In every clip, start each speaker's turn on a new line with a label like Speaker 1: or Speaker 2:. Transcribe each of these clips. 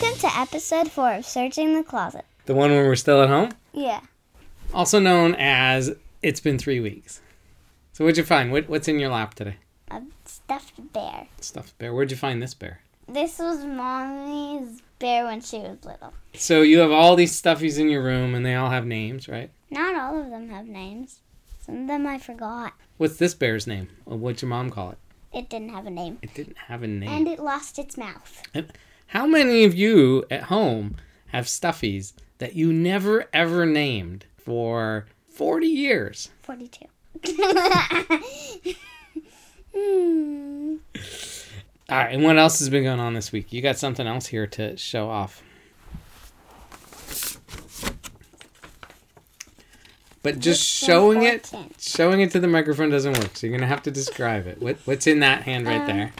Speaker 1: Welcome to episode four of Searching the Closet.
Speaker 2: The one when we're still at home,
Speaker 1: Yeah.
Speaker 2: also known as It's Been Three Weeks. So what'd you find? What, what's in your lap today?
Speaker 1: A stuffed bear.
Speaker 2: Stuffed bear. Where'd you find this bear?
Speaker 1: This was mommy's bear when she was little.
Speaker 2: So you have all these stuffies in your room, and they all have names, right?
Speaker 1: Not all of them have names. Some of them I forgot.
Speaker 2: What's this bear's name? What'd your mom call it?
Speaker 1: It didn't have a name.
Speaker 2: It didn't have a name.
Speaker 1: And it lost its mouth.
Speaker 2: How many of you at home have stuffies that you never ever named for 40 years?
Speaker 1: 42. hmm.
Speaker 2: All right, and what else has been going on this week? You got something else here to show off. But just
Speaker 1: It's
Speaker 2: showing it, showing it to the microphone doesn't work. So you're gonna have to describe it. What, what's in that hand right
Speaker 1: Um,
Speaker 2: there?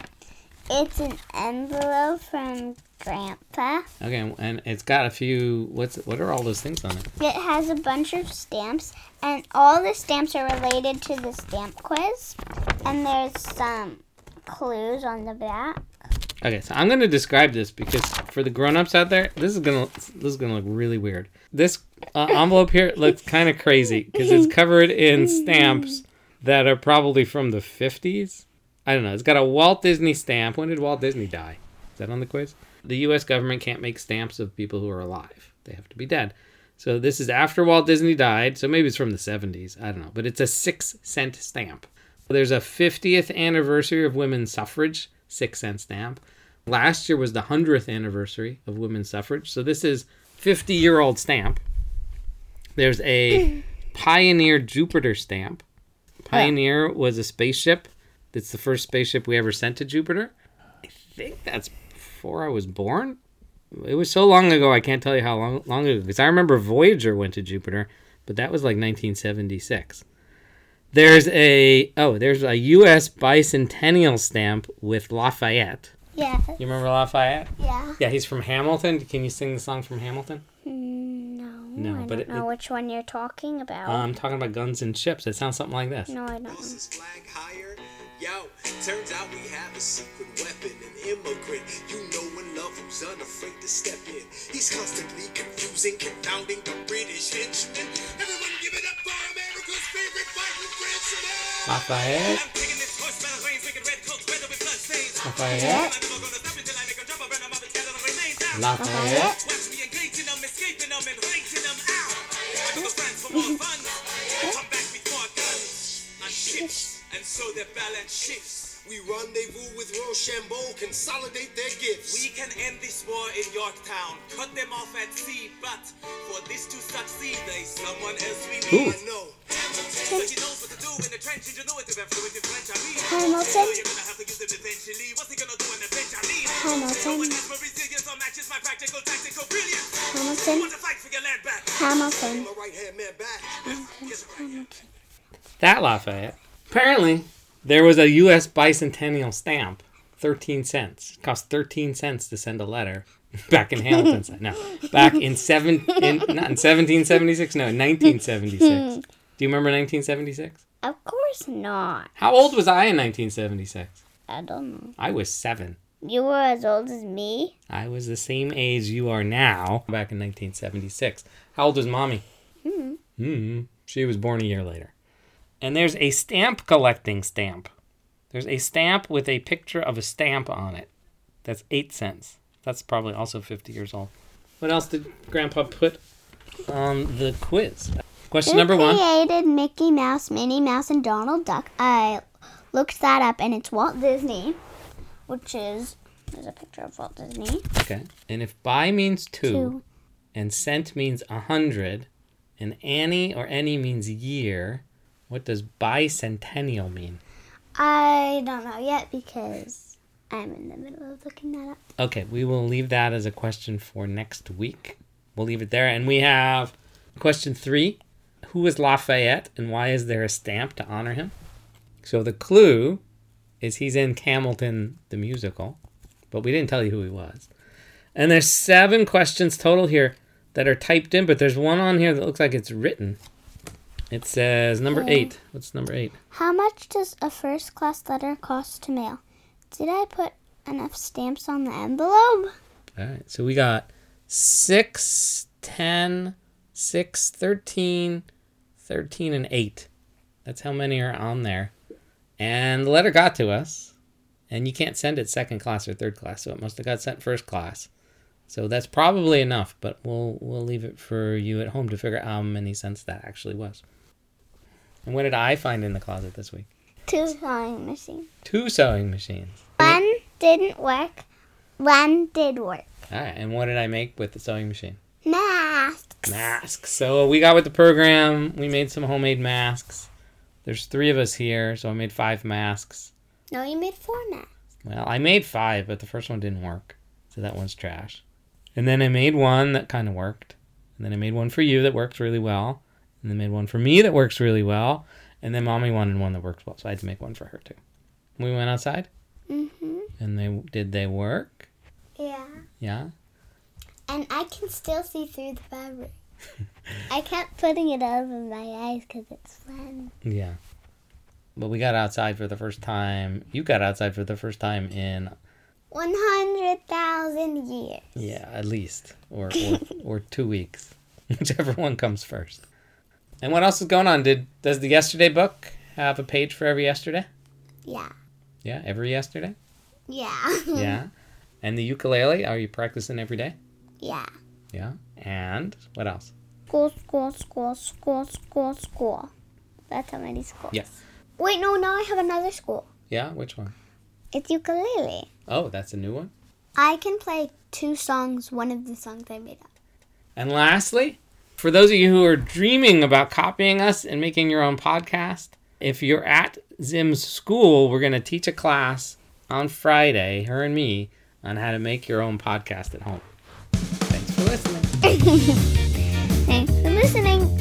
Speaker 1: It's an envelope from Grandpa.
Speaker 2: Okay, and it's got a few. What's what are all those things on it?
Speaker 1: It has a bunch of stamps, and all the stamps are related to the stamp quiz. And there's some clues on the back.
Speaker 2: Okay, so I'm gonna describe this because for the grown-ups out there, this is gonna this is gonna look really weird. This uh, envelope here looks kind of crazy because it's covered in stamps that are probably from the 50s. I don't know. It's got a Walt Disney stamp. When did Walt Disney die? Is that on the quiz? The U.S. government can't make stamps of people who are alive. They have to be dead. So this is after Walt Disney died. So maybe it's from the 70s. I don't know. But it's a six cent stamp. There's a 50th anniversary of women's suffrage, six cent stamp. Last year was the 100th anniversary of women's suffrage. So this is 50 year old stamp. There's a Pioneer Jupiter stamp. Pioneer was a spaceship. That's the first spaceship we ever sent to Jupiter. I think that's before I was born. It was so long ago, I can't tell you how long, long ago. Because I remember Voyager went to Jupiter, but that was like 1976. There's a oh, there's a U.S. bicentennial stamp with Lafayette.
Speaker 1: Yeah.
Speaker 2: You remember Lafayette?
Speaker 1: Yeah.
Speaker 2: Yeah, he's from Hamilton. Can you sing the song from Hamilton?
Speaker 1: Mm, No.
Speaker 2: No,
Speaker 1: I
Speaker 2: but
Speaker 1: don't
Speaker 2: it-
Speaker 1: know which one you're talking about.
Speaker 2: Uh, I'm talking about guns and ships. It sounds something like this.
Speaker 1: no, I don't. Know.
Speaker 3: Bosses flag higher. Turns out we have a secret weapon, an immigrant. You know and love who's unafraid to step in. He's constantly confusing, confounding the British henchmen. Everyone give it up for America's favorite fighting Frenchman.
Speaker 2: Lafayette.
Speaker 3: I'm taking this and so their balance shifts. We rendezvous with Rochambeau, consolidate their gifts. We can end this war in Yorktown, cut them off at sea, but for this to succeed, there's someone else we
Speaker 2: Who?
Speaker 3: need. I know. So he knows what to do in the trench, ingenuity, and fluent in French. I mean,
Speaker 1: Hamilton.
Speaker 3: so you're gonna have to use them eventually. What's he gonna do in the bench? I mean,
Speaker 1: Hamilton.
Speaker 3: no one has my resilience or matches my practical, tactical brilliance.
Speaker 1: Hamilton.
Speaker 3: Want to fight for your land back?
Speaker 1: Hamilton.
Speaker 3: My right hand man back. Yes, right.
Speaker 2: That Lafayette. Apparently, there was a U.S. bicentennial stamp. 13 cents. It cost 13 cents to send a letter. Back in Hamilton's No. Back in seven in not in 1776, no, in 1976. Do you remember 1976?
Speaker 1: Of course not.
Speaker 2: How old was I in 1976?
Speaker 1: I don't know.
Speaker 2: I was 7.
Speaker 1: You were as old as me?
Speaker 2: I was the same age you are now back in 1976. How old was mommy?
Speaker 1: Hmm.
Speaker 2: Hmm. She was born a year later. And there's a stamp collecting stamp. There's a stamp with a picture of a stamp on it. That's 8 cents. That's probably also 50 years old. What else did Grandpa put on the quiz? Question
Speaker 1: Who
Speaker 2: number one.
Speaker 1: created Mickey Mouse, Minnie Mouse, and Donald Duck? I looked that up, and it's Walt Disney, which is there's a picture of Walt Disney.
Speaker 2: Okay. And if by means two,
Speaker 1: Two.
Speaker 2: and cent means a hundred, and Annie or any means year, what does bicentennial mean?
Speaker 1: I don't know yet because I'm in the middle of looking that up.
Speaker 2: Okay, we will leave that as a question for next week. We'll leave it there. And we have question three Who is Lafayette and why is there a stamp to honor him? So the clue is he's in Hamilton the musical, but we didn't tell you who he was. And there's seven questions total here that are typed in, but there's one on here that looks like it's written. It says number
Speaker 1: Okay.
Speaker 2: eight. What's number eight?
Speaker 1: How much does a first class letter cost to mail? Did I put enough stamps on the envelope?
Speaker 2: All right. So we got 6, 10, 6, 13, 13, and 8. That's how many are on there. And the letter got to us. And you can't send it second class or third class, so it must have got sent first class. So that's probably enough, but we'll we'll leave it for you at home to figure out how many cents that actually was. And what did I find in the closet this week?
Speaker 1: Two sewing machines.
Speaker 2: Two sewing machines.
Speaker 1: One didn't work. One did work.
Speaker 2: All right, and what did I make with the sewing machine?
Speaker 1: Masks.
Speaker 2: Masks. So we got with the program. We made some homemade masks. There's three of us here, so I made five masks.
Speaker 1: No, you made four masks.
Speaker 2: Well, I made five, but the first one didn't work, so that one's trash. And then I made one that kind of worked. And then I made one for you that worked really well. And then made one for me that works really well. And then mommy wanted one that worked well, so I had to make one for her too. We went outside,
Speaker 1: Mm-hmm.
Speaker 2: and they did they work?
Speaker 1: Yeah.
Speaker 2: Yeah.
Speaker 1: And I can still see through the fabric. I kept putting it over my eyes because it's fun.
Speaker 2: Yeah. But we got outside for the first time. You got outside for the first time in
Speaker 1: 100,000 years.
Speaker 2: yeah, at least or or, or 2 weeks. Whichever one comes first. And what else is going on? Did does the yesterday book have a page for every yesterday?
Speaker 1: Yeah.
Speaker 2: Yeah, every yesterday?
Speaker 1: Yeah.
Speaker 2: Yeah. And the ukulele, are you practicing every day?
Speaker 1: yeah.
Speaker 2: Yeah. And what else?
Speaker 1: School, school, school, school, school, school. That's how many schools.
Speaker 2: Yes.
Speaker 1: Wait, no, now I have another school.
Speaker 2: Yeah, which one?
Speaker 1: It's ukulele.
Speaker 2: Oh, that's a new one.
Speaker 1: I can play two songs, one of the songs I made up.
Speaker 2: And lastly, for those of you who are dreaming about copying us and making your own podcast, if you're at Zim's school, we're going to teach a class on Friday, her and me, on how to make your own podcast at home. Thanks for listening.
Speaker 1: Thanks for listening.